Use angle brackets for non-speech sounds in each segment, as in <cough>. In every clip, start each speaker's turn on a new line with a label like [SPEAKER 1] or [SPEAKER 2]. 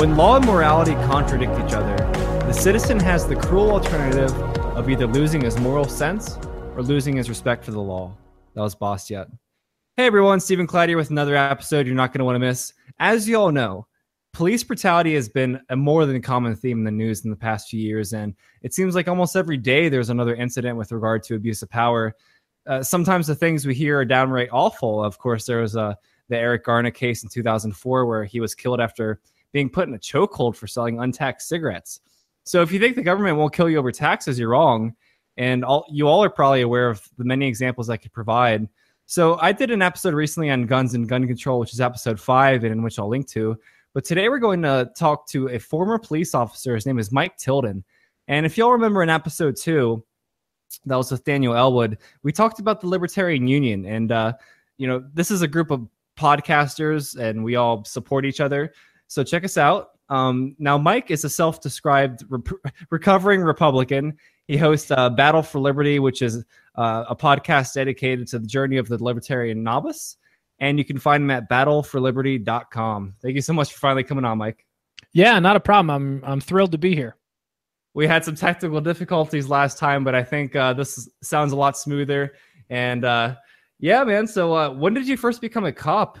[SPEAKER 1] When law and morality contradict each other, the citizen has the cruel alternative of either losing his moral sense or losing his respect for the law. That was Bastiat. Hey everyone, Stephen Clyde here with another episode you're not going to want to miss. As you all know, police brutality has been a more than common theme in the news in the past few years, and it seems like almost every day there's another incident with regard to abuse of power. Uh, sometimes the things we hear are downright awful. Of course, there was uh, the Eric Garner case in 2004 where he was killed after being put in a chokehold for selling untaxed cigarettes. So if you think the government won't kill you over taxes, you're wrong. And all, you all are probably aware of the many examples I could provide. So I did an episode recently on guns and gun control, which is episode five, and in which I'll link to. But today we're going to talk to a former police officer. His name is Mike Tilden. And if y'all remember in episode two, that was with Daniel Elwood, we talked about the Libertarian Union. And, uh, you know, this is a group of podcasters and we all support each other. So check us out. Um, now, Mike is a self described re- <laughs> recovering Republican. He hosts uh, Battle for Liberty, which is uh, a podcast dedicated to the journey of the libertarian novice. And you can find him at battleforliberty.com. Thank you so much for finally coming on, Mike.
[SPEAKER 2] Yeah, not a problem. I'm I'm thrilled to be here.
[SPEAKER 1] We had some technical difficulties last time, but I think uh, this sounds a lot smoother. And uh, yeah, man. So uh, when did you first become a cop?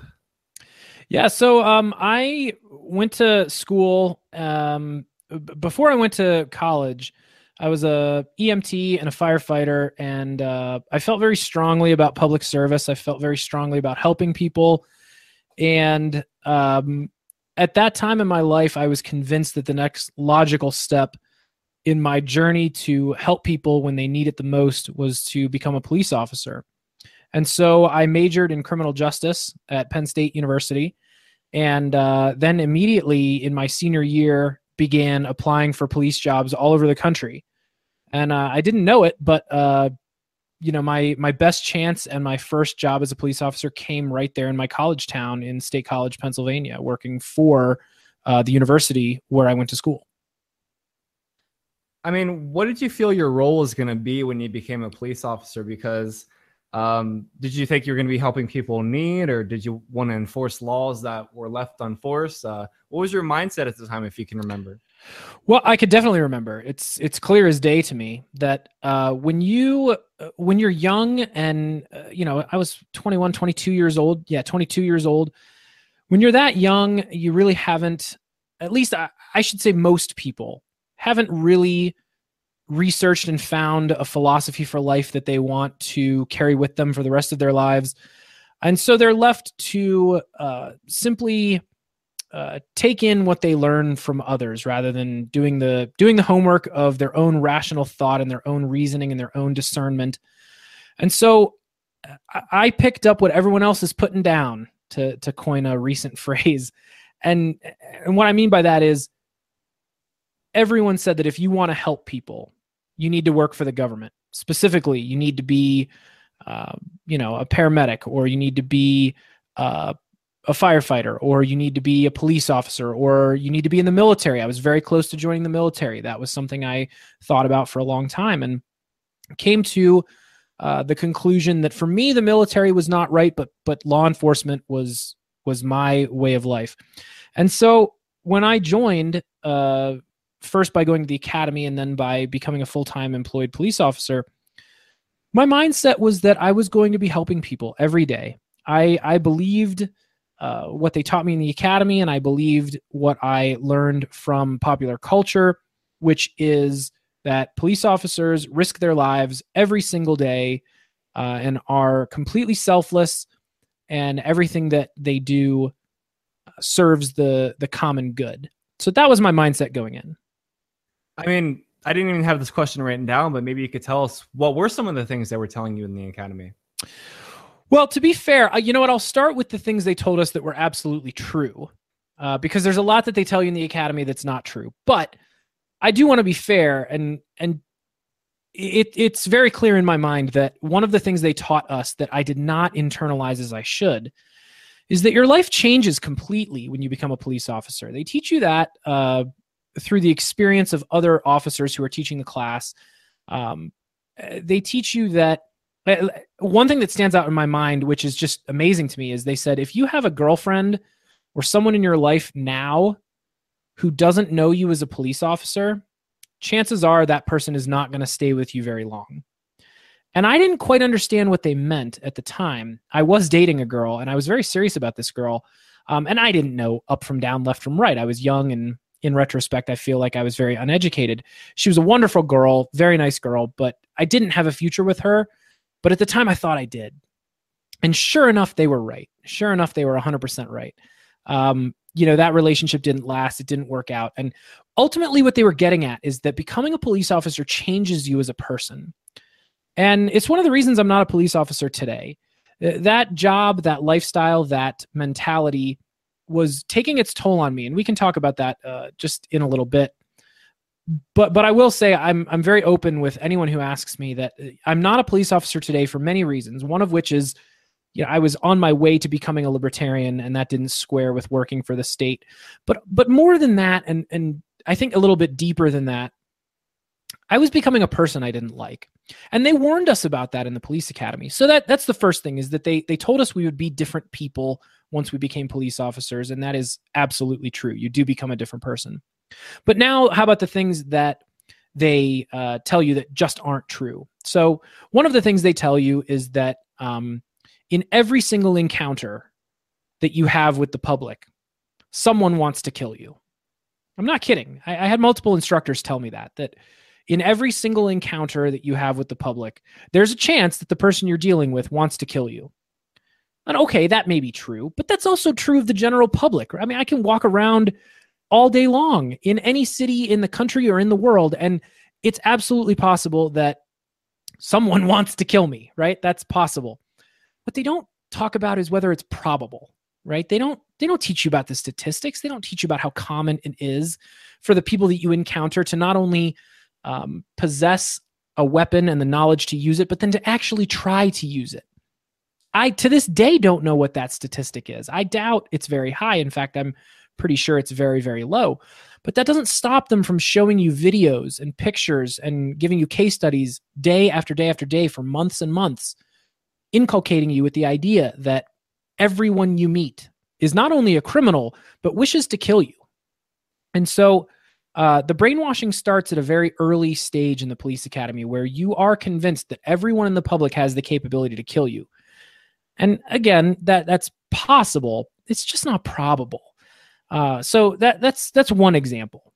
[SPEAKER 2] Yeah, so um, I went to school um, b- before I went to college. I was a EMT and a firefighter, and uh, I felt very strongly about public service. I felt very strongly about helping people, and um, at that time in my life, I was convinced that the next logical step in my journey to help people when they need it the most was to become a police officer. And so I majored in criminal justice at Penn State University. And uh, then immediately in my senior year, began applying for police jobs all over the country and uh, I didn't know it, but uh, you know, my my best chance and my first job as a police officer came right there in my college town in State College, Pennsylvania, working for uh, the university where I went to school.
[SPEAKER 1] I mean, what did you feel your role was going to be when you became a police officer? Because um, did you think you were going to be helping people in need, or did you want to enforce laws that were left unforced? Uh, what was your mindset at the time, if you can remember?
[SPEAKER 2] Well, I could definitely remember. It's it's clear as day to me that uh, when you uh, when you're young and uh, you know I was 21, 22 years old. Yeah, 22 years old. When you're that young, you really haven't. At least I, I should say most people haven't really researched and found a philosophy for life that they want to carry with them for the rest of their lives, and so they're left to uh, simply uh, take in what they learn from others rather than doing the doing the homework of their own rational thought and their own reasoning and their own discernment. And so I, I picked up what everyone else is putting down to to coin a recent <laughs> phrase. And and what I mean by that is everyone said that if you want to help people, you need to work for the government. Specifically, you need to be uh, you know, a paramedic or you need to be uh, a firefighter or you need to be a police officer or you need to be in the military. I was very close to joining the military. That was something I thought about for a long time and came to uh, the conclusion that for me the military was not right, but but law enforcement was was my way of life. And so when I joined, uh, first by going to the academy and then by becoming a full time employed police officer, my mindset was that I was going to be helping people every day. I I believed uh, what they taught me in the academy, and I believed what I learned from popular culture, which is that police officers risk their lives every single day uh, and are completely selfless, and everything that they do uh, serves the the common good. So that was my mindset going in.
[SPEAKER 1] I mean, I didn't even have this question written down, but maybe you could tell us what were some of the things they were telling you in the academy.
[SPEAKER 2] Well, to be fair, uh, you know what? I'll start with the things they told us that were absolutely true, uh, because there's a lot that they tell you in the academy that's not true. But I do want to be fair, and and it it's very clear in my mind that one of the things they taught us that I did not internalize as I should is that your life changes completely when you become a police officer. They teach you that uh, through the experience of other officers who are teaching the class. Um, they teach you that uh, one thing that stands out in my mind, which is just amazing to me, is they said if you have a girlfriend or someone in your life now who doesn't know you as a police officer, chances are that person is not going to stay with you very long. And I didn't quite understand what they meant at the time. I was dating a girl and I was very serious about this girl. Um, and I didn't know up from down, left from right. I was young and in retrospect, I feel like I was very uneducated. She was a wonderful girl, very nice girl, but I didn't have a future with her. But at the time, I thought I did. And sure enough, they were right. Sure enough, they were 100% right. Um, you know, that relationship didn't last, it didn't work out. And ultimately, what they were getting at is that becoming a police officer changes you as a person. And it's one of the reasons I'm not a police officer today. That job, that lifestyle, that mentality was taking its toll on me, and we can talk about that uh, just in a little bit. But but I will say I'm I'm very open with anyone who asks me that uh, I'm not a police officer today for many reasons. One of which is, you know, I was on my way to becoming a libertarian, and that didn't square with working for the state. But but more than that, and and I think a little bit deeper than that, I was becoming a person I didn't like. And they warned us about that in the police academy. So that that's the first thing is that they they told us we would be different people once we became police officers and that is absolutely true. You do become a different person. But now how about the things that they uh, tell you that just aren't true? So one of the things they tell you is that um, in every single encounter that you have with the public, someone wants to kill you. I'm not kidding. I, I had multiple instructors tell me that that in every single encounter that you have with the public, there's a chance that the person you're dealing with wants to kill you. And okay, that may be true, but that's also true of the general public. I mean, I can walk around all day long in any city in the country or in the world, and it's absolutely possible that someone <laughs> wants to kill me, right? That's possible. What they don't talk about is whether it's probable, right? They don't they don't teach you about the statistics. They don't teach you about how common it is for the people that you encounter to not only um, possess a weapon and the knowledge to use it, but then to actually try to use it. I, to this day, don't know what that statistic is. I doubt it's very high. In fact, I'm pretty sure it's very, very low. But that doesn't stop them from showing you videos and pictures and giving you case studies day after day after day for months and months, inculcating you with the idea that everyone you meet is not only a criminal, but wishes to kill you. And so, uh, the brainwashing starts at a very early stage in the police academy where you are convinced that everyone in the public has the capability to kill you. And again, that that's possible. It's just not probable. Uh, so that that's that's one example.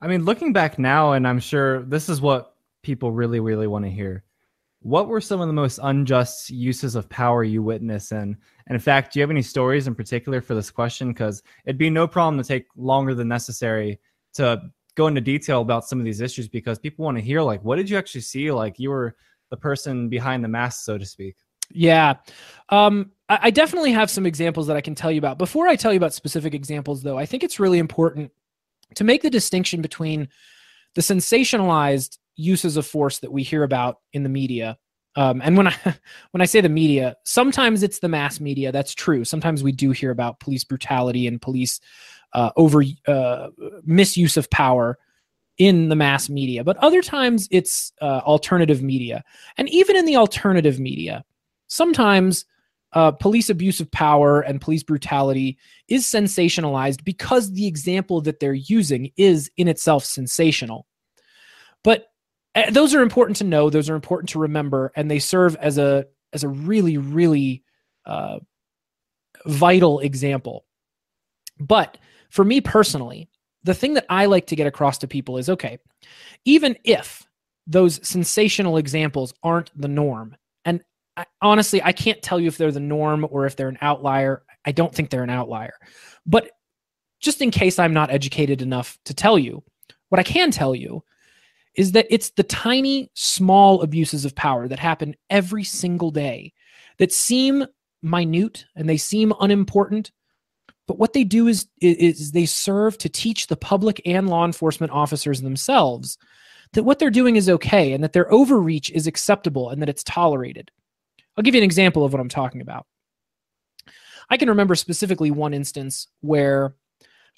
[SPEAKER 1] I mean, looking back now, and I'm sure this is what people really, really want to hear. What were some of the most unjust uses of power you witnessed? And, and in fact, do you have any stories in particular for this question? Because it'd be no problem to take longer than necessary to go into detail about some of these issues because people want to hear, like, what did you actually see? Like, you were the person behind the mask, so to speak.
[SPEAKER 2] Yeah. Um, I, I definitely have some examples that I can tell you about. Before I tell you about specific examples, though, I think it's really important to make the distinction between the sensationalized uses of force that we hear about in the media. Um, and when I <laughs> when I say the media, sometimes it's the mass media. That's true. Sometimes we do hear about police brutality and police uh, over uh, misuse of power in the mass media, but other times it's uh, alternative media. And even in the alternative media, sometimes uh, police abuse of power and police brutality is sensationalized because the example that they're using is in itself sensational. But those are important to know those are important to remember and they serve as a as a really really uh, vital example. But for me personally the thing that i like to get across to people is okay even if those sensational examples aren't the norm and I, honestly i can't tell you if they're the norm or if they're an outlier. I don't think they're an outlier. But just in case i'm not educated enough to tell you what i can tell you is that it's the tiny, small abuses of power that happen every single day that seem minute and they seem unimportant. But what they do is, is they serve to teach the public and law enforcement officers themselves that what they're doing is okay and that their overreach is acceptable and that it's tolerated. I'll give you an example of what I'm talking about. I can remember specifically one instance where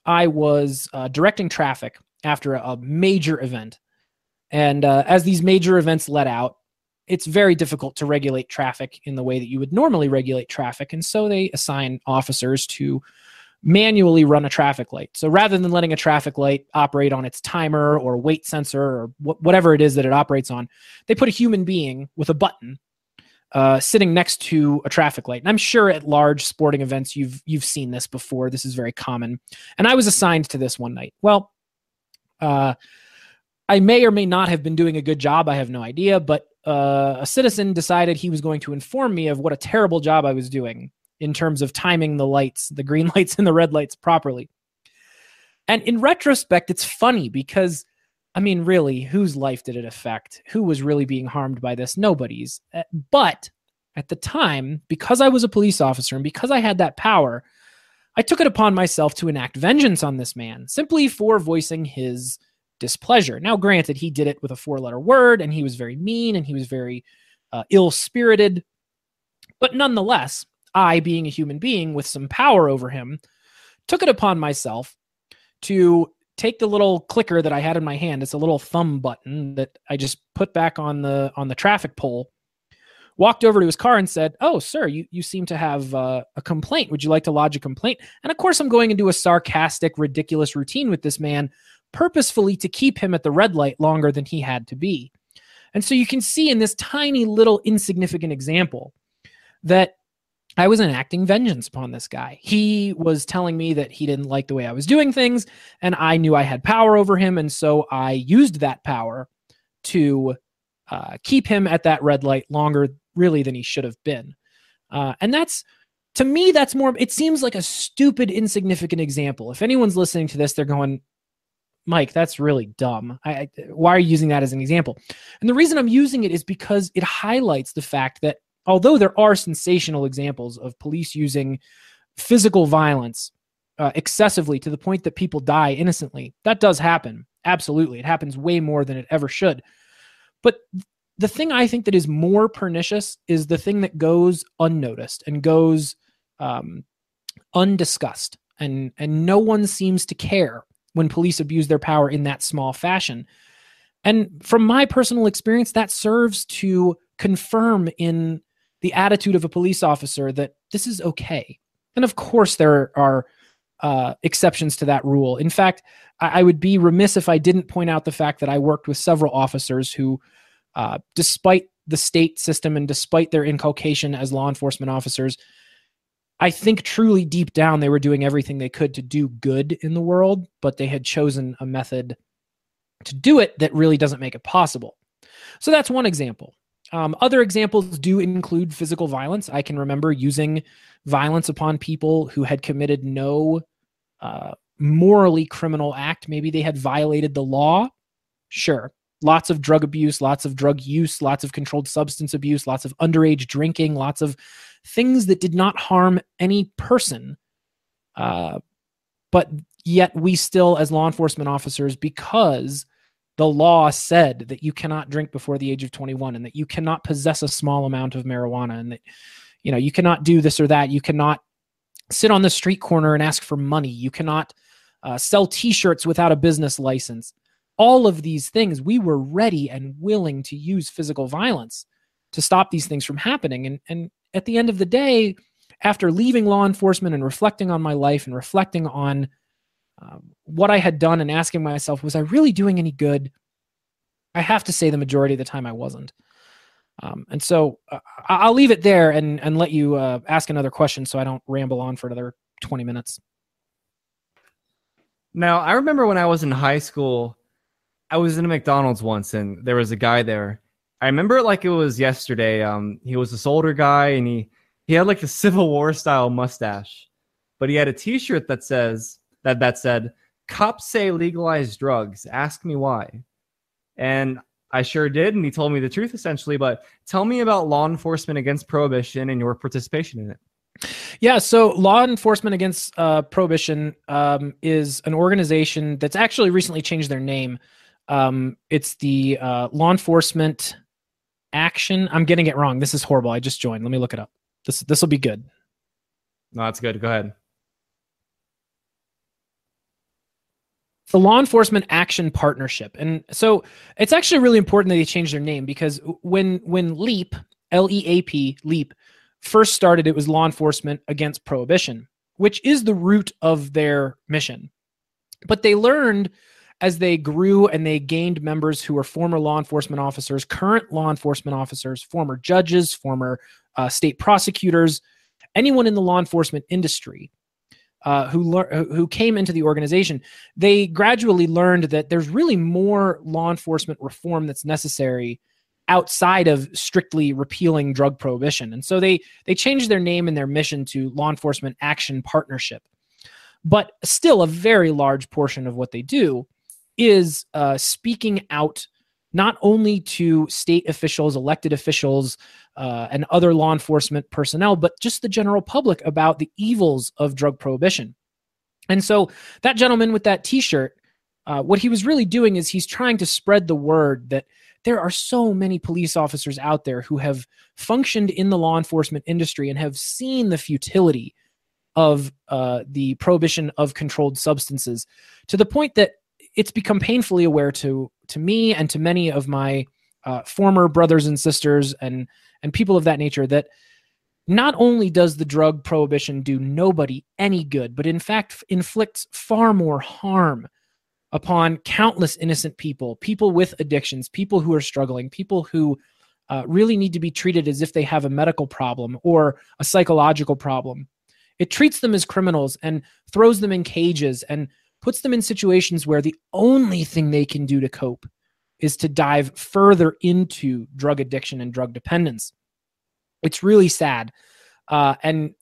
[SPEAKER 2] I was uh, directing traffic after a, a major event and uh, as these major events let out, it's very difficult to regulate traffic in the way that you would normally regulate traffic. And so they assign officers to manually run a traffic light. So rather than letting a traffic light operate on its timer or weight sensor or wh- whatever it is that it operates on, they put a human being with a button uh, sitting next to a traffic light. And I'm sure at large sporting events you've you've seen this before. This is very common. And I was assigned to this one night. Well, uh, I may or may not have been doing a good job. I have no idea. But uh, a citizen decided he was going to inform me of what a terrible job I was doing in terms of timing the lights, the green <laughs> lights and the red lights properly. And in retrospect, it's funny because, I mean, really, whose life did it affect? Who was really being harmed by this? Nobody's. Uh, but at the time, because I was a police officer and because I had that power, I took it upon myself to enact vengeance on this man simply for voicing his displeasure. Now, granted, he did it with a four letter word and he was very mean and he was very uh, ill spirited. But nonetheless, I, being a human being with some power over him, took it upon myself to take the little clicker that I had in my hand. It's a little thumb button that I just put back on the on the traffic pole. Walked over to his car and said, "Oh, sir, you you seem to have uh, a complaint. Would you like to lodge a complaint?" And of course, I'm going into a sarcastic, ridiculous routine with this man, purposefully to keep him at the red light longer than he had to be. And so you can see in this tiny little insignificant example that I was enacting vengeance upon this guy. He was telling me that he didn't like the way I was doing things, and I knew I had power over him. And so I used that power to uh, keep him at that red light longer, really, than he should have been. Uh, and that's, to me, that's more, it seems like a stupid, insignificant example. If anyone's listening to this, they're going, Mike, that's really dumb. I, I, why are you using that as an example? And the reason I'm using it is because it highlights the fact that although there are sensational examples of police using physical violence uh, excessively to the point that people die innocently, that does happen. Absolutely. It happens way more than it ever should. But the thing I think that is more pernicious is the thing that goes unnoticed and goes um, undiscussed. And, and no one seems to care when police abuse their power in that small fashion. And from my personal experience, that serves to confirm in the attitude of a police officer that this is okay. And of course, there are uh, exceptions to that rule. In fact, I, I, would be remiss if I didn't point out the fact that I worked with several officers who, uh, despite the state system and despite their inculcation as law enforcement officers, I think truly deep down they were doing everything they could to do good in the world, but they had chosen a method to do it that really doesn't make it possible. So that's one example. Um, other examples do include physical violence. I can remember using violence upon people who had committed no uh, morally criminal act. Maybe they had violated the law. Sure. Lots of drug abuse, lots of drug use, lots of controlled substance abuse, lots of underage drinking, lots of things that did not harm any person. Uh, but yet, we still, as law enforcement officers, because the law said that you cannot drink before the age of 21 and that you cannot possess a small amount of marijuana and that you know you cannot do this or that you cannot sit on the street corner and ask for money you cannot uh, sell t-shirts without a business license all of these things we were ready and willing to use physical violence to stop these things from happening and and at the end of the day after leaving law enforcement and reflecting on my life and reflecting on um, what I had done and asking myself, was I really doing any good? I have to say the majority of the time I wasn't. Um, and so uh, I'll leave it there and, and let you uh, ask another question so I don't ramble on for another 20 minutes.
[SPEAKER 1] Now, I remember when I was in high school, I was in a McDonald's once and there was a guy there. I remember it like it was yesterday. Um, he was this older guy and he, he had like a <laughs> Civil War style mustache, but he had a t shirt that says, that that said, "Cops say legalize drugs. Ask me why." And I sure did, and he told me the truth essentially. But tell me about law enforcement against prohibition and your participation in it.
[SPEAKER 2] Yeah, so Law Enforcement Against uh, Prohibition um, is an organization that's actually recently changed their name. Um, it's the uh, Law Enforcement Action. I'm getting it wrong. This is horrible. I just joined. Let me look it up. This this will be good.
[SPEAKER 1] No, that's good. Go ahead.
[SPEAKER 2] the law enforcement action partnership and so it's actually really important that they change their name because when when leap l-e-a-p leap first started it was law enforcement against prohibition which is the root of their mission. But they learned as they grew and they gained members who were former law enforcement officers, current law enforcement officers, former judges, former uh, state prosecutors, anyone in the law enforcement industry uh, who who came into the organization, they gradually learned that there's really more law enforcement reform that's necessary outside of strictly repealing drug prohibition. And so they they changed their name and their mission to Law Enforcement Action Partnership. But still, a very large portion of what they do is uh, speaking out not only to state officials, elected officials, uh, and other law enforcement personnel, but just the general public about the evils of drug prohibition. And so that gentleman with that T-shirt, uh, what he was really doing is he's trying to spread the word that there are so many police officers out there who have functioned in the law enforcement industry and have seen the futility of uh, the prohibition of controlled substances to the point that it's become painfully aware to to me and to many of my uh, former brothers and sisters and and people of that nature that not only does the drug prohibition do nobody any good, but in fact inflicts far more harm upon countless innocent people, people with addictions, people who are struggling, people who uh, really need to be treated as if they have a medical problem or a psychological problem. It treats them as criminals and throws them in cages and puts them in situations where the only thing they can do to cope is to dive further into drug addiction and drug dependence. It's really sad. Uh, and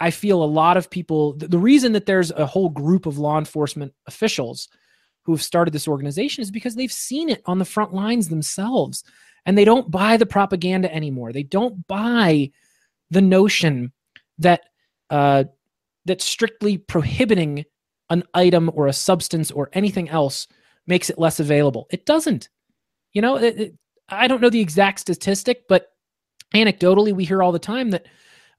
[SPEAKER 2] I feel a lot of people, the reason that there's a whole group of law enforcement officials who have started this organization is because they've seen it on the front lines themselves and they don't buy the propaganda anymore. They don't buy the notion that uh, that strictly prohibiting an item or a substance or anything else makes it less available. It doesn't. You know, it, it, I don't know the exact statistic, but anecdotally, we hear all the time that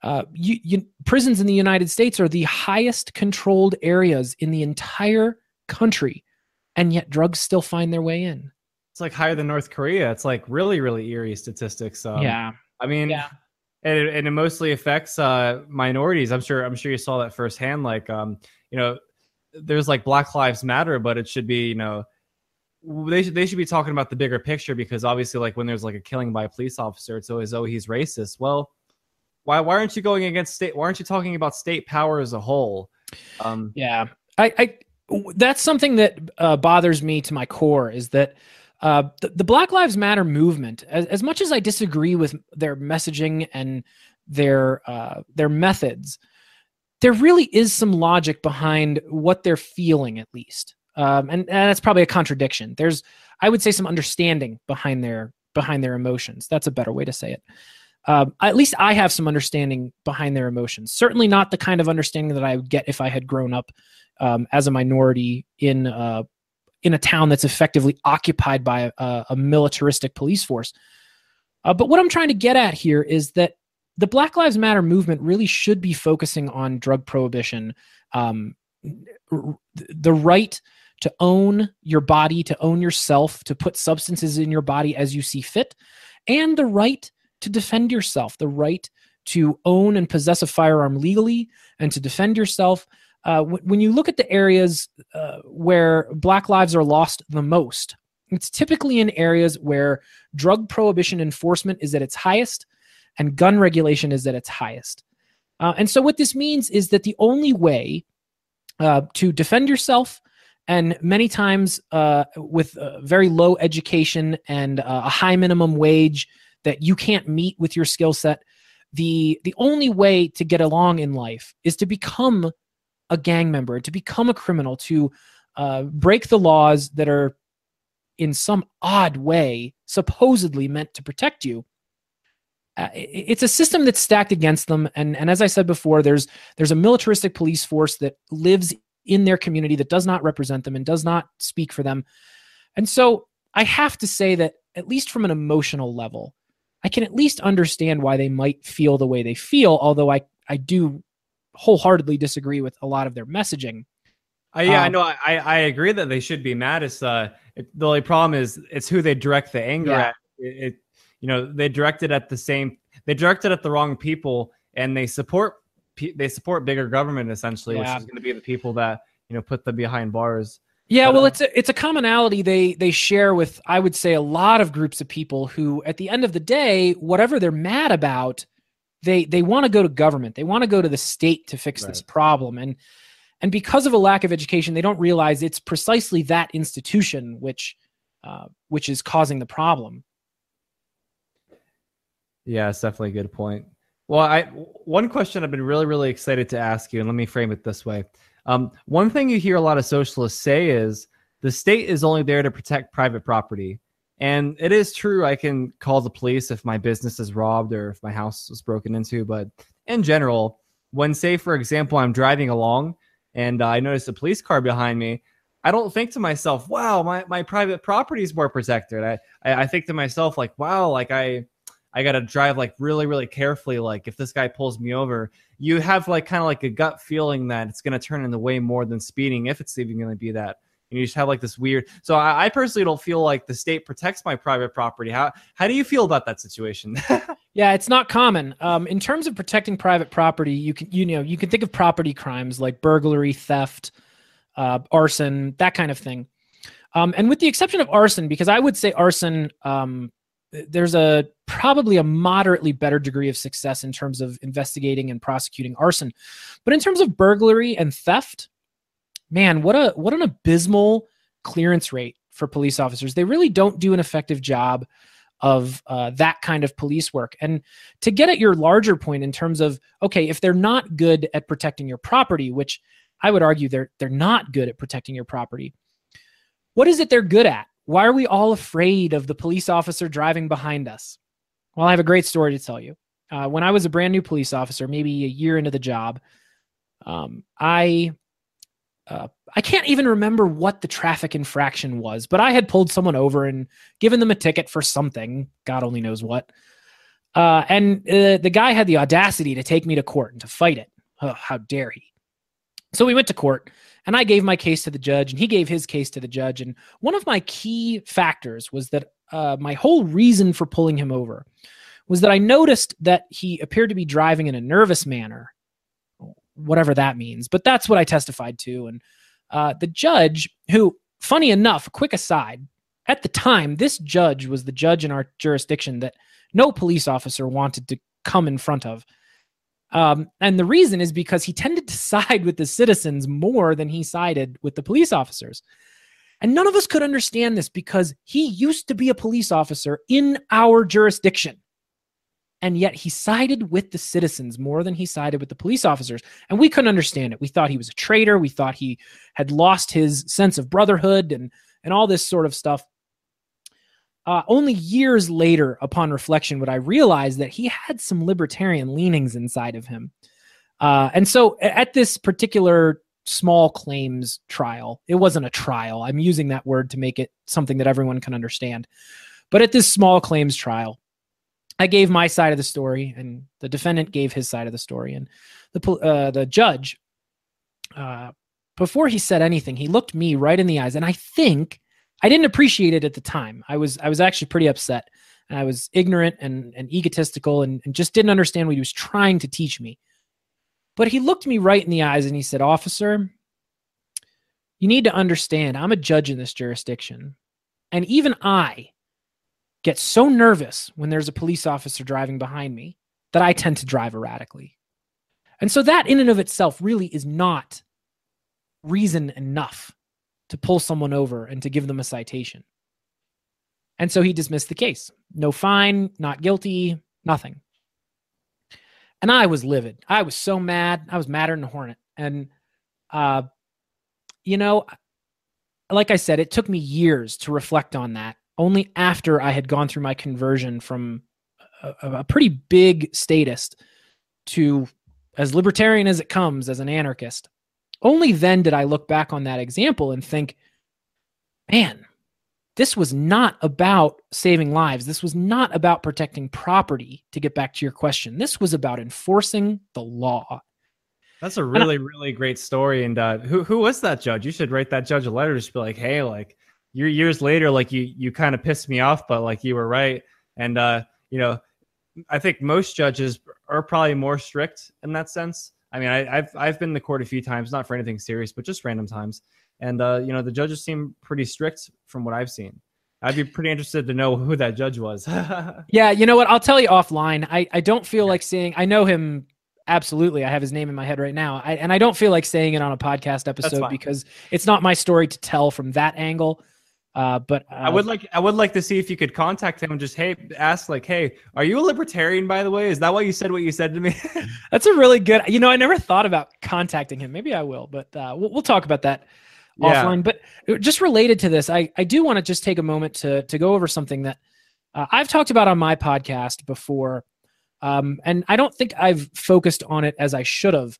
[SPEAKER 2] uh, you, you, prisons in the United States are the highest controlled areas in the entire country and yet drugs still find their way in.
[SPEAKER 1] It's like higher than North Korea. It's like really, really eerie statistics.
[SPEAKER 2] Um, yeah.
[SPEAKER 1] I mean,
[SPEAKER 2] yeah.
[SPEAKER 1] And it, and it mostly affects uh, minorities. I'm sure. I'm sure you saw that firsthand. Like, um, you know, there's like Black Lives Matter, but it should be, you know, they should they should be talking about the bigger picture because obviously, like when there's like a killing by a police officer, it's always oh he's racist. Well, why why aren't you going against state? Why aren't you talking about state power as a whole?
[SPEAKER 2] Um, yeah, I, I that's something that uh, bothers me to my core is that uh, the, the, Black Lives Matter movement, as, as, much as I disagree with their messaging and their uh, their methods, there really is some logic behind what they're feeling, at least, um, and, and that's probably a contradiction. There's, I would say, some understanding behind their behind their emotions. That's a better way to say it. Um, at least I have some understanding behind their emotions. Certainly not the kind of understanding that I would get if I had grown up um, as a minority in uh, in a town that's effectively occupied by a, a militaristic police force. Uh, but what I'm trying to get at here is that the Black Lives Matter movement really should be focusing on drug prohibition, um, the right to own your body, to own yourself, to put substances in your body as you see fit, and the right to defend yourself, the right to own and possess a firearm legally and to defend yourself. Uh, w- when you look at the areas uh, where Black lives are lost the most, it's typically in areas where drug prohibition enforcement is at its highest and gun regulation is at its highest. Uh, and so, what this means is that the only way uh, to defend yourself, and many times uh, with very low education and uh, a high minimum wage that you can't meet with your skill set, the the only way to get along in life is to become a gang member, to become a criminal, to uh, break the laws that are in some odd way supposedly meant to protect you. Uh, it's a system that's stacked against them, and and as I said before, there's there's a militaristic police force that lives in their community that does not represent them and does not speak for them, and so I have to say that at least from an emotional level, I can at least understand why they might feel the way they feel. Although I I do wholeheartedly disagree with a lot of their messaging.
[SPEAKER 1] Uh, yeah, um, I know. I, I agree that they should be mad. It's uh, it, the only problem is it's who they direct the anger yeah. at. It, it, you know, they directed at the same. They directed at the wrong people, and they support they support bigger government essentially,
[SPEAKER 2] Yeah.
[SPEAKER 1] which is going to be the people that you know put them behind bars.
[SPEAKER 2] Yeah,
[SPEAKER 1] But,
[SPEAKER 2] well,
[SPEAKER 1] uh,
[SPEAKER 2] it's a it's a commonality they they share with I would say a lot of groups of people who, at the end of the day, whatever they're mad about, they they want to go to government. They want to go to the state to fix this problem, and and because of a lack of education, they don't realize it's precisely that institution which uh, which is causing the problem.
[SPEAKER 1] Yeah, it's definitely a good point. Well, I one question I've been really, really excited to ask you, and let me frame it this way. Um, one thing you hear a lot of socialists say is the state is only there to protect private property. And it is true, I can call the police if my business is robbed or if my house was broken into. But in general, when, say, for example, I'm driving along and uh, I notice a police car behind me, I don't think to myself, wow, my, my private property is more protected. I, I, I think to myself, like, wow, like I, I got to drive like really, really carefully. Like if this guy pulls me over, you have like kind of like a gut feeling that it's going to turn into way more than speeding, if it's even going to be that. And you just have like this weird. So I, I personally don't feel like the state protects my private property. How how do you feel about that situation? <laughs>
[SPEAKER 2] Yeah, it's not common. Um, in terms of protecting private property, you can you know you can think of property crimes like burglary, theft, uh, arson, that kind of thing. Um, and with the exception of arson, because I would say arson, um, there's a probably a moderately better degree of success in terms of investigating and prosecuting arson. But in terms of burglary and theft, man, what a what an abysmal clearance rate for police officers. They really don't do an effective job of uh, that kind of police work. And to get at your larger point in terms of okay, if they're not good at protecting your property, which I would argue they're they're not good at protecting your property. What is it they're good at? Why are we all afraid of the police officer driving behind us? Well, I have a great story to tell you. Uh, when I was a brand new police officer, maybe a year into the job, um, I uh, I can't even remember what the traffic infraction was, but I had pulled someone over and given them a ticket for something, God only knows what. Uh, and uh, the guy had the audacity to take me to court and to fight it. Oh, how dare he? So we went to court, and I gave my case to the judge, and he gave his case to the judge. And one of my key factors was that uh, my whole reason for pulling him over was that I noticed that he appeared to be driving in a nervous manner, whatever that means. But that's what I testified to. And uh, the judge, who, funny enough, quick aside, at the time, this judge was the judge in our jurisdiction that no police officer wanted to come in front of. Um, and the reason is because he tended to <laughs> side with the citizens more than he sided with the police officers. And none of us could understand this because he used to be a police officer in our jurisdiction. And yet he sided with the citizens more than he sided with the police officers. And we couldn't understand it. We thought he was a traitor. We thought he had lost his sense of brotherhood and, and all this sort of stuff. Uh, only years later, upon reflection, would I realize that he had some libertarian leanings inside of him. Uh, and so at this particular small claims trial, it wasn't a trial. I'm using that word to make it something that everyone can understand. But at this small claims trial, I gave my side of the story, and the defendant gave his side of the story. And the uh, the judge, uh, before he said anything, he looked me right in the eyes, and I think I didn't appreciate it at the time. I was I was actually pretty upset. And I was ignorant and, and egotistical and, and just didn't understand what he was trying to teach me. But he looked me right in the eyes and he said, Officer, you need to understand, I'm a judge in this jurisdiction. And even I get so nervous when there's a police officer driving behind me that I tend to drive erratically. And so that in and of itself really is not reason enough to pull someone over and to give them a citation. And so he dismissed the case. No fine, not guilty, nothing. And I was livid. I was so mad. I was madder than a hornet. And, uh, you know, like I said, it took me years to reflect on that. Only after I had gone through my conversion from a, a pretty big statist to as libertarian as it comes as an anarchist. Only then did I look back on that example and think, man, this was not about saving lives. This was not about protecting property, to get back to your question. This was about enforcing the law.
[SPEAKER 1] That's a really, really great story. And uh, who who was that judge? You should write that judge a letter. Just be like, hey, like you're years later, like you you kind of pissed me off, but like you were right. And uh, you know, I think most judges are probably more strict in that sense. I mean, I, have I've been to court a few times, not for anything serious, but just random times. And uh, you know, the judges seem pretty strict from what I've seen. I'd be pretty interested to know <laughs> who that judge was. <laughs>
[SPEAKER 2] yeah, you know what? I'll tell you offline. I, I don't feel like saying I know him absolutely. I have his name in my head right now. I, and I don't feel like saying it on a podcast episode because it's not my story to tell from that angle. Uh, but uh,
[SPEAKER 1] I would like I would like to see if you could contact him and just hey ask like hey are you a libertarian by the way is that why you said what you said to me? <laughs>
[SPEAKER 2] That's a really good. You know I never thought about contacting him. Maybe I will, but uh, we'll, we'll talk about that yeah. offline. But uh, just related to this, I I do want to just take a moment to to go over something that uh, I've talked about on my podcast before, um, and I don't think I've focused on it as I should have.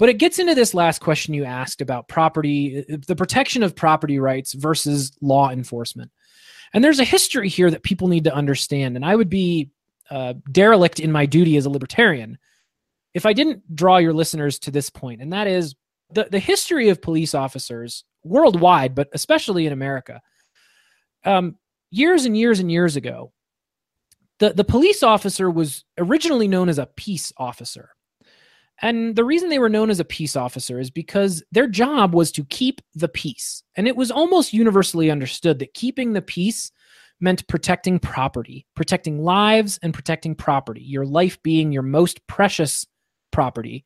[SPEAKER 2] But it gets into this last question you asked about property, the protection of property rights versus law enforcement. And there's a history here that people need to understand. And I would be uh, derelict in my duty as a libertarian if I didn't draw your listeners to this point. point, and that is the, the history of police officers worldwide, but especially in America. Um, years and years and years ago, the, the police officer was originally known as a peace officer. And the reason they were known as a peace officer is because their job was to keep the peace. And it was almost universally understood that keeping the peace meant protecting property, protecting lives and protecting property, your life being your most precious property,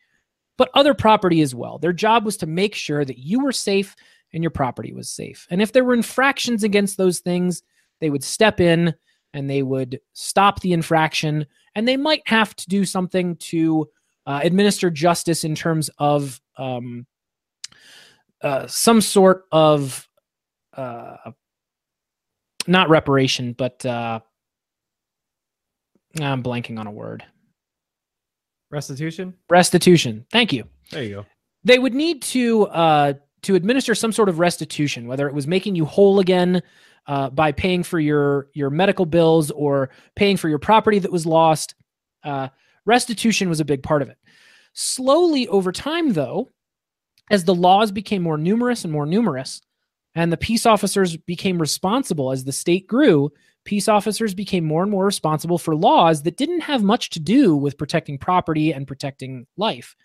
[SPEAKER 2] but other property as well. Their job was to make sure that you were safe and your property was safe. And if there were infractions against those things, they would step in and they would stop the infraction and they might have to do something to uh, administer justice in terms of um, uh, some sort of uh, not reparation, but uh, I'm blanking on a word.
[SPEAKER 1] Restitution.
[SPEAKER 2] Restitution. Thank you.
[SPEAKER 1] There you go.
[SPEAKER 2] They would need to uh, to administer some sort of restitution, whether it was making you whole again uh, by paying for your your medical bills or paying for your property that was lost. Uh, Restitution was a big part of it. Slowly over time, though, as the laws became more numerous and more numerous, and the peace officers became responsible as the state grew, peace officers became more and more responsible for laws that didn't have much to do with protecting property and protecting life.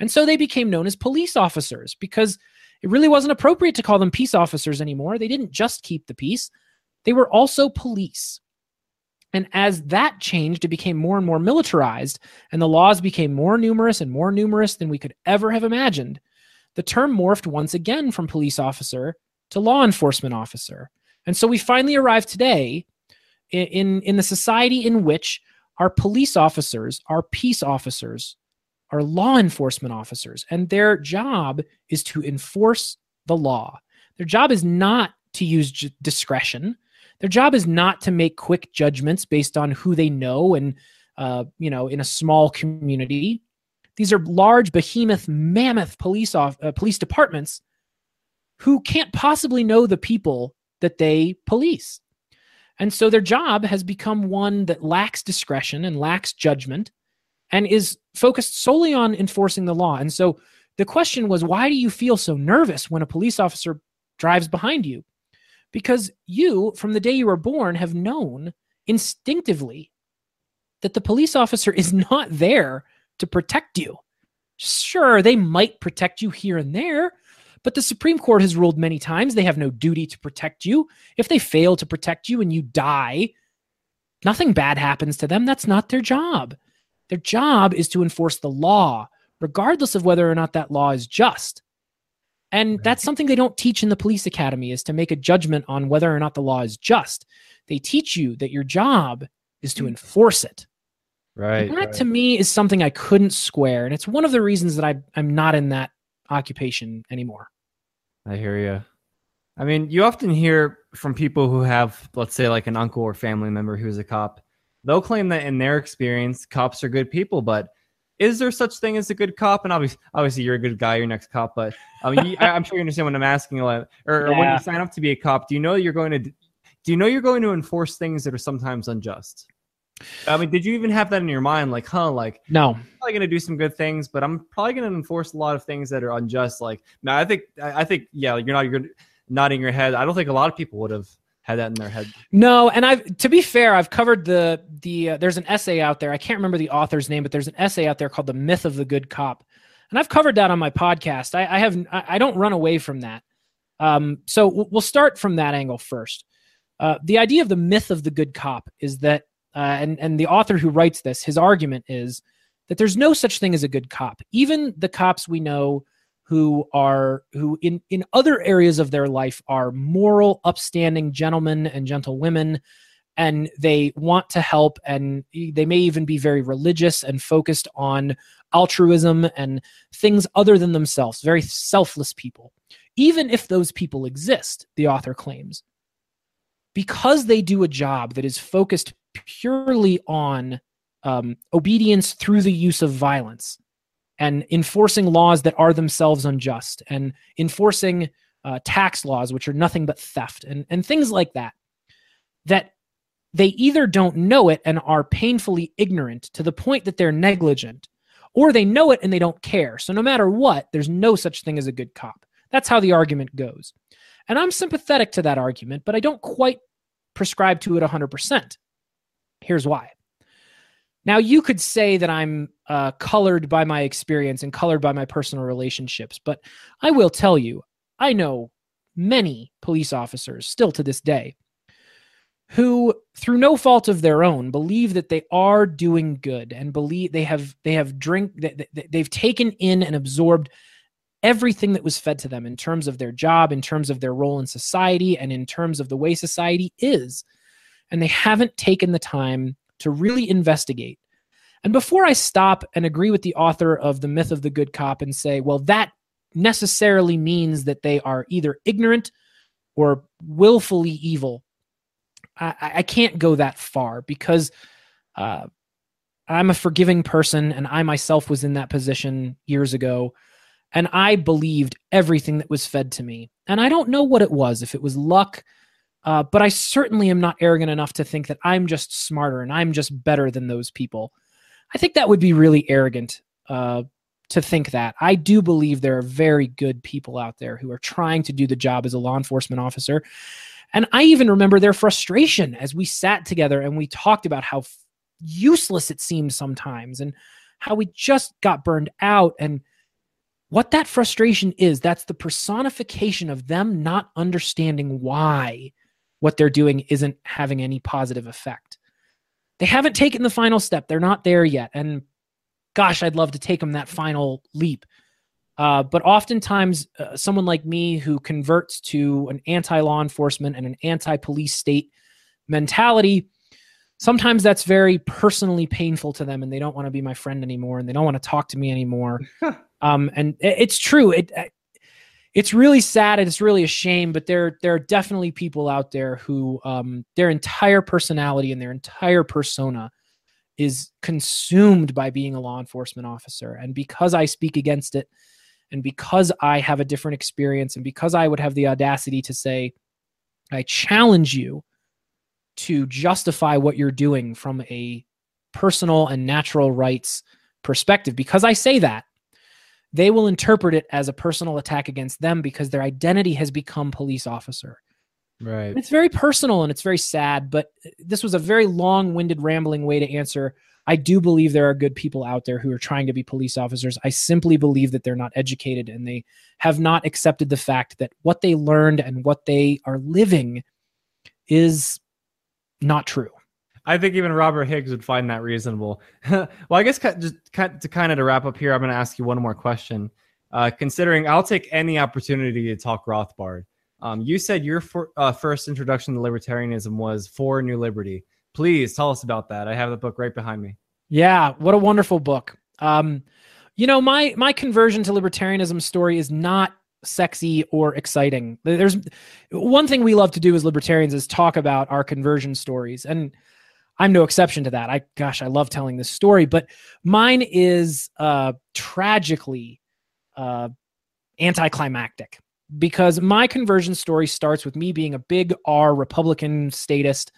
[SPEAKER 2] And so they became known as police officers because it really wasn't appropriate to call them peace officers anymore. They didn't just keep the peace, they were also police. And as that changed, it became more and more militarized, and the laws became more numerous and more numerous than we could ever have imagined. The term morphed once again from police officer to law enforcement officer. And so we finally arrive today in, in, the society in which our police officers, our peace officers, our law enforcement officers, and their job is to enforce the law. Their job is not to use j- discretion. Their job is not to make quick judgments based on who they know and uh, you know in a small community. These are large, behemoth, mammoth police off, uh, police departments who can't possibly know the people that they police. And so their job has become one that lacks discretion and lacks judgment and is focused solely on enforcing the law. And so the question was, why do you feel so nervous when a police officer drives behind you? Because you, from the day you were born, have known instinctively that the police officer is <laughs> not there to protect you. Sure, they might protect you here and there, but the Supreme Court has ruled many times they have no duty to protect you. If they fail to protect you and you die, nothing bad happens to them. That's not their job. Their job is to enforce the law, regardless of whether or not that law is just. And that's something they don't teach in the police academy is to make a judgment on whether or not the law is just. They teach you that your job is to mm. enforce it.
[SPEAKER 1] Right.
[SPEAKER 2] And that
[SPEAKER 1] right.
[SPEAKER 2] to me is something I couldn't square. And it's one of the reasons that I, I'm not in that occupation anymore.
[SPEAKER 1] I hear you. I mean, you often hear from people who have, let's say, like an uncle or family member who's a cop. They'll claim that in their experience, cops are good people, but is there such thing as a good cop? And obviously, obviously you're a good guy, you're next cop, but um, you, I, am sure you understand what I'm asking. Or, or yeah. when you sign up to be a cop, do you know you're going to do you know you're going to enforce things that are sometimes unjust? I mean, did you even have that in your mind? Like, huh? Like,
[SPEAKER 2] no,
[SPEAKER 1] I'm probably gonna do some good things, but I'm probably gonna enforce a lot of things that are unjust. Like, now I think, I think, yeah, you're not, you're nodding your head. I don't think a lot of people would have had that in their head.
[SPEAKER 2] No, and I've to be fair, I've covered the the uh, there's an essay out there. I can't remember the author's name, but there's an essay out there called "The Myth of the Good Cop," and I've covered that on my podcast. I, I have I don't run away from that. Um, so we'll start from that angle first. Uh, the idea of the myth of the good cop is that, uh, and and the author who writes this, his argument is that there's no such thing as a good cop. Even the cops we know who are who in in other areas of their life are moral, upstanding gentlemen and gentlewomen and they want to help and they may even be very religious and focused on altruism and things other than themselves very selfless people. Even if those people exist the author claims because they do a job that is focused purely on um, obedience through the use of violence and enforcing laws that are themselves unjust and enforcing uh, tax laws which are nothing but theft and, and things like that that they either don't know it and are painfully ignorant to the point that they're negligent or they know it and they don't care. So no matter what there's no such thing as a good cop. That's how the argument goes. And i'm sympathetic to that argument but i don't quite prescribe to it 100% here's why. Now, you could say that I'm uh, colored by my experience and colored by my personal relationships, but I will tell you, I know many police officers still to this day who through no fault of their own believe that they are doing good and believe they have they have drink they've taken in and absorbed everything that was fed to them in terms of their job in terms of their role in society and in terms of the way society is and they haven't taken the time to really investigate. And before I stop and agree with the author of The Myth of the Good Cop and say, well, that necessarily means that they are either ignorant or willfully evil, I, I can't go that far because uh, I'm a forgiving person and I myself was in that position years ago. And I believed everything that was fed to me. And I don't know what it was, if it was luck, uh, but I certainly am not arrogant enough to think that I'm just smarter and I'm just better than those people. I think that would be really arrogant uh, to think that. I do believe there are very good people out there who are trying to do the job as a law enforcement officer. And I even remember their frustration as we sat together and we talked about how useless it seemed sometimes and how we just got burned out. And what that frustration is, that's the personification of them not understanding why what they're doing isn't having any positive effect. They haven't taken the final step. They're not there yet. And gosh, I'd love to take them that final leap. Uh, but oftentimes, uh, someone like me who converts to an anti law enforcement and an anti police state mentality, sometimes that's very personally painful to them and they don't want to be my friend anymore and they don't want to talk to me anymore. <laughs> um, and it's true. It, it's really sad and it's really a shame but there there are definitely people out there who um, their entire personality and their entire persona is consumed by being a law enforcement officer. And because i speak against it and because i have a different experience and because i would have the audacity to say i challenge you to justify what you're doing from a personal and natural rights perspective because i say that they will interpret it as a personal attack against them because their identity has become police officer.
[SPEAKER 1] Right.
[SPEAKER 2] It's very personal and it's very sad, but this was a very long winded, rambling way to answer. I do believe there are good people out there who are trying to be police officers. I simply believe that they're not educated and they have not accepted the fact that what they learned and what they are living is not true.
[SPEAKER 1] I think even Robert Higgs would find that reasonable. <laughs> well, I guess just to kind of to wrap up here, I'm going to ask you one more question. Uh, considering I'll take any opportunity to talk Rothbard. Um, you said your for, uh, first introduction to libertarianism was for New Liberty. Please tell us about that. I have the book right behind me.
[SPEAKER 2] Yeah, what a wonderful book. Um, you know, my my conversion to libertarianism story is not sexy or exciting. There's one thing we love to do as libertarians is talk about our conversion stories, and I'm no exception to that. I gosh, I love telling this story, but mine is uh, tragically uh, anticlimactic because my conversion story starts with me being a big R Republican statist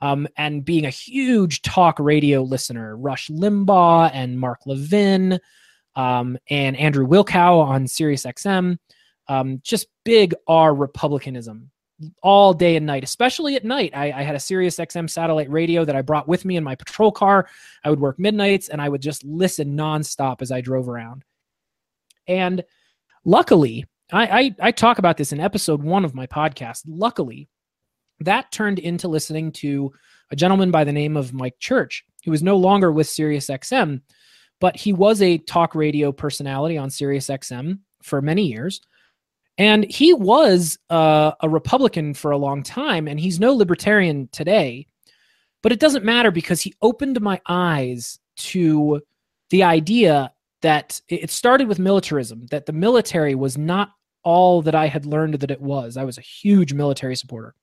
[SPEAKER 2] um, and being a huge talk radio listener. Rush Limbaugh and Mark Levin um, and Andrew Wilkow on Sirius XM. Um, just big R Republicanism all day and night, especially at night. I, I, had a Sirius XM satellite radio that I brought with me in my patrol car. I would work midnights and I would just listen nonstop as I drove around. And luckily, I, I, I talk about this in episode one of my podcast. Luckily, that turned into listening to a gentleman by the name of Mike Church, who is no longer with SiriusXM, but he was a talk radio personality on SiriusXM for many years. And he was uh, a Republican for a long time, and he's no libertarian today. But it doesn't matter because he opened my eyes to the idea that it started with militarism, that the military was not all that I had learned that it was. I was a huge military supporter.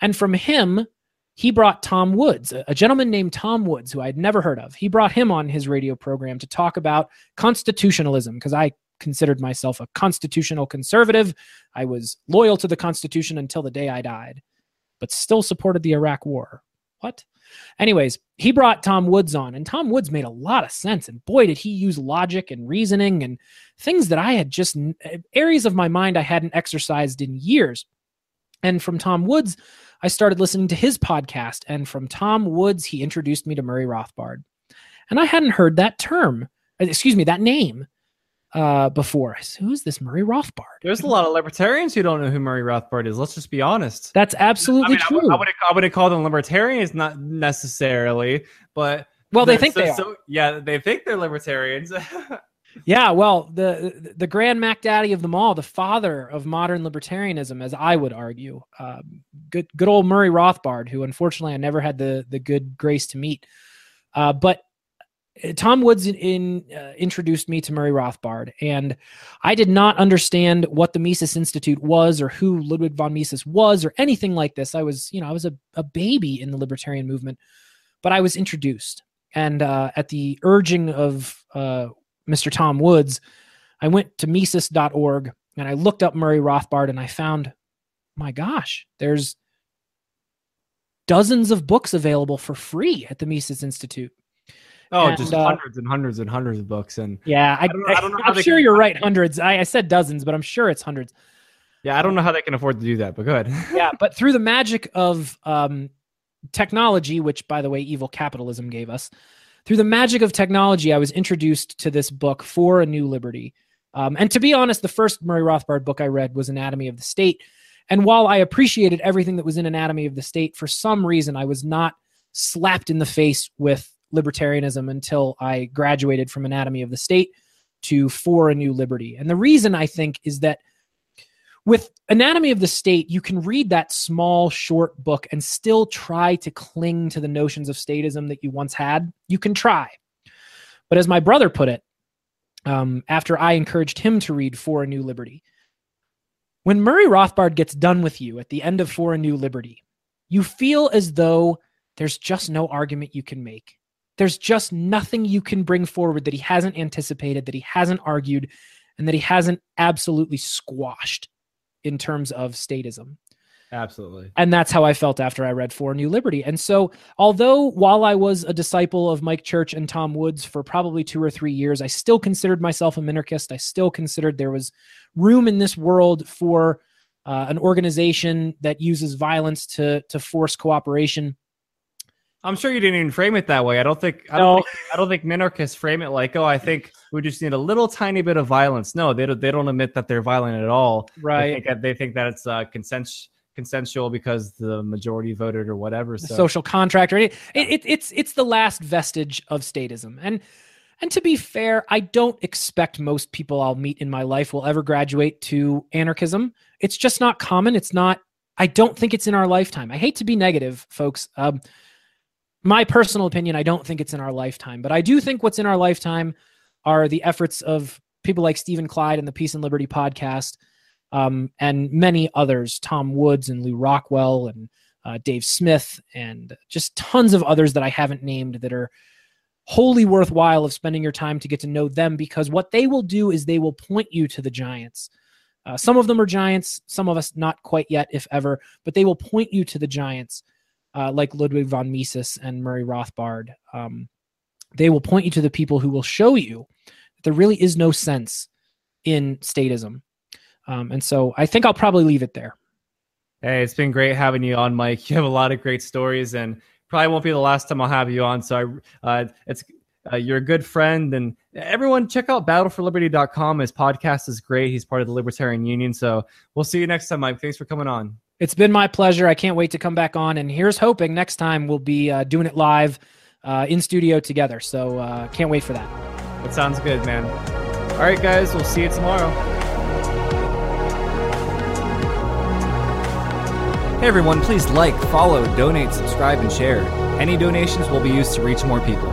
[SPEAKER 2] And from him, he brought Tom Woods, a gentleman named Tom Woods, who I had never heard of. He brought him on his radio program to talk about constitutionalism because I considered myself a constitutional conservative. I was loyal to the Constitution until the day I died, but still supported the Iraq War. What? Anyways, he brought Tom Woods on, and Tom Woods made a lot of sense. And boy, did he use logic and reasoning and things that I had just areas of my mind I hadn't exercised in years. And from Tom Woods, I started listening to his podcast. And from Tom Woods, he introduced me to Murray Rothbard. And I hadn't heard that term, uh, excuse me, that name uh, before. us. Who's this Murray Rothbard?
[SPEAKER 1] There's a lot of libertarians who don't know who Murray Rothbard is. Let's just be honest.
[SPEAKER 2] That's absolutely I mean, true. I,
[SPEAKER 1] I, would, I wouldn't call them libertarians, not necessarily, but
[SPEAKER 2] well, they think
[SPEAKER 1] so,
[SPEAKER 2] they are.
[SPEAKER 1] So, yeah, they think they're libertarians. <laughs>
[SPEAKER 2] yeah, well, the the Grand Mac Daddy of them all, the father of modern libertarianism, as I would argue, um, good good old Murray Rothbard, who unfortunately I never had the the good grace to meet. Uh, but Tom Woods in, in uh, introduced me to Murray Rothbard, and I did not understand what the Mises Institute was, or who Ludwig von Mises was, or anything like this. I was, you know, I was a, a baby in the libertarian movement, but I was introduced, and uh, at the urging of uh, Mr. Tom Woods, I went to Mises.org and I looked up Murray Rothbard, and I found, my gosh, there's dozens of books available for free at the Mises Institute.
[SPEAKER 1] Oh, and, just uh, hundreds and hundreds and hundreds of books. And
[SPEAKER 2] yeah, I, I don't know. I, am sure you're right. Hundreds. I, I said dozens, but I'm sure it's hundreds.
[SPEAKER 1] Yeah, I don't know how they can afford to do that, but good.
[SPEAKER 2] yeah, <laughs> but through the magic of um, technology, which by the way, evil capitalism gave us, through the magic of technology, I was introduced to this book for a new liberty. Um, and to be honest, the first Murray Rothbard book I read was Anatomy of the State. And while I appreciated everything that was in Anatomy of the State, for some reason I was not slapped in the face with libertarianism until I graduated from Anatomy of the State to For a New Liberty. And the reason I think is that with Anatomy of the State, you can read that small, short book and still try to cling to the notions of statism that you once had. You can try. But as my brother put it, um, after I encouraged him to read For a New Liberty, when Murray Rothbard gets done with you at the end of For a New Liberty, you feel as though there's just no argument you can make. There's just nothing you can bring forward that he hasn't anticipated, that he hasn't argued, and that he hasn't absolutely squashed in terms of statism.
[SPEAKER 1] Absolutely.
[SPEAKER 2] And that's how I felt after I read For New Liberty. And so, although while I was a disciple of Mike Church and Tom Woods for probably two or three years, I still considered myself a minarchist. I still considered there was room in this world for uh, an organization that uses violence to to force cooperation.
[SPEAKER 1] I'm sure you didn't even frame it that way. I don't think I don't, no. think, I don't think minarchists frame it like, oh, I think we just need a little tiny bit of violence. No, they don't. They don't admit that they're violent at all.
[SPEAKER 2] Right.
[SPEAKER 1] They think that, they think that it's uh, consent consensual because the majority voted or whatever. So.
[SPEAKER 2] Social contract or it, it, it's it's the last vestige of statism. And and to be fair, I don't expect most people I'll meet in my life will ever graduate to anarchism. It's just not common. It's not. I don't think it's in our lifetime. I hate to be negative, folks. Um, my personal opinion, I don't think it's in our lifetime, but I do think what's in our lifetime are the efforts of people like Stephen Clyde and the Peace and Liberty podcast, um, and many others, Tom Woods and Lew Rockwell and uh, Dave Smith, and just tons of others that I haven't named that are wholly worthwhile of spending your time to get to know them because what they will do is they will point you to the giants. Uh, some of them are giants, some of us not quite yet, if ever, but they will point you to the giants uh, like Ludwig von Mises and Murray Rothbard. Um, they will point you to the people who will show you that there really is no sense in statism. Um, and so I think I'll probably leave it there.
[SPEAKER 1] Hey, it's been great having you on, Mike. <laughs> You have a lot of great stories, and probably won't be the last time I'll have you on. So I, uh, it's uh, you're a good friend, and everyone check out battleforliberty.com. His podcast is great. He's part of the Libertarian Union. So we'll see you next time, Mike. Thanks for coming on.
[SPEAKER 2] It's been my pleasure. I can't wait to come back on. And here's hoping next time we'll be uh, doing it live uh, in studio together. So uh, can't wait for that.
[SPEAKER 1] That sounds good, man. All right, guys. We'll see you tomorrow. Hey everyone, please like, follow, donate, subscribe, and share. Any donations will be used to reach more people.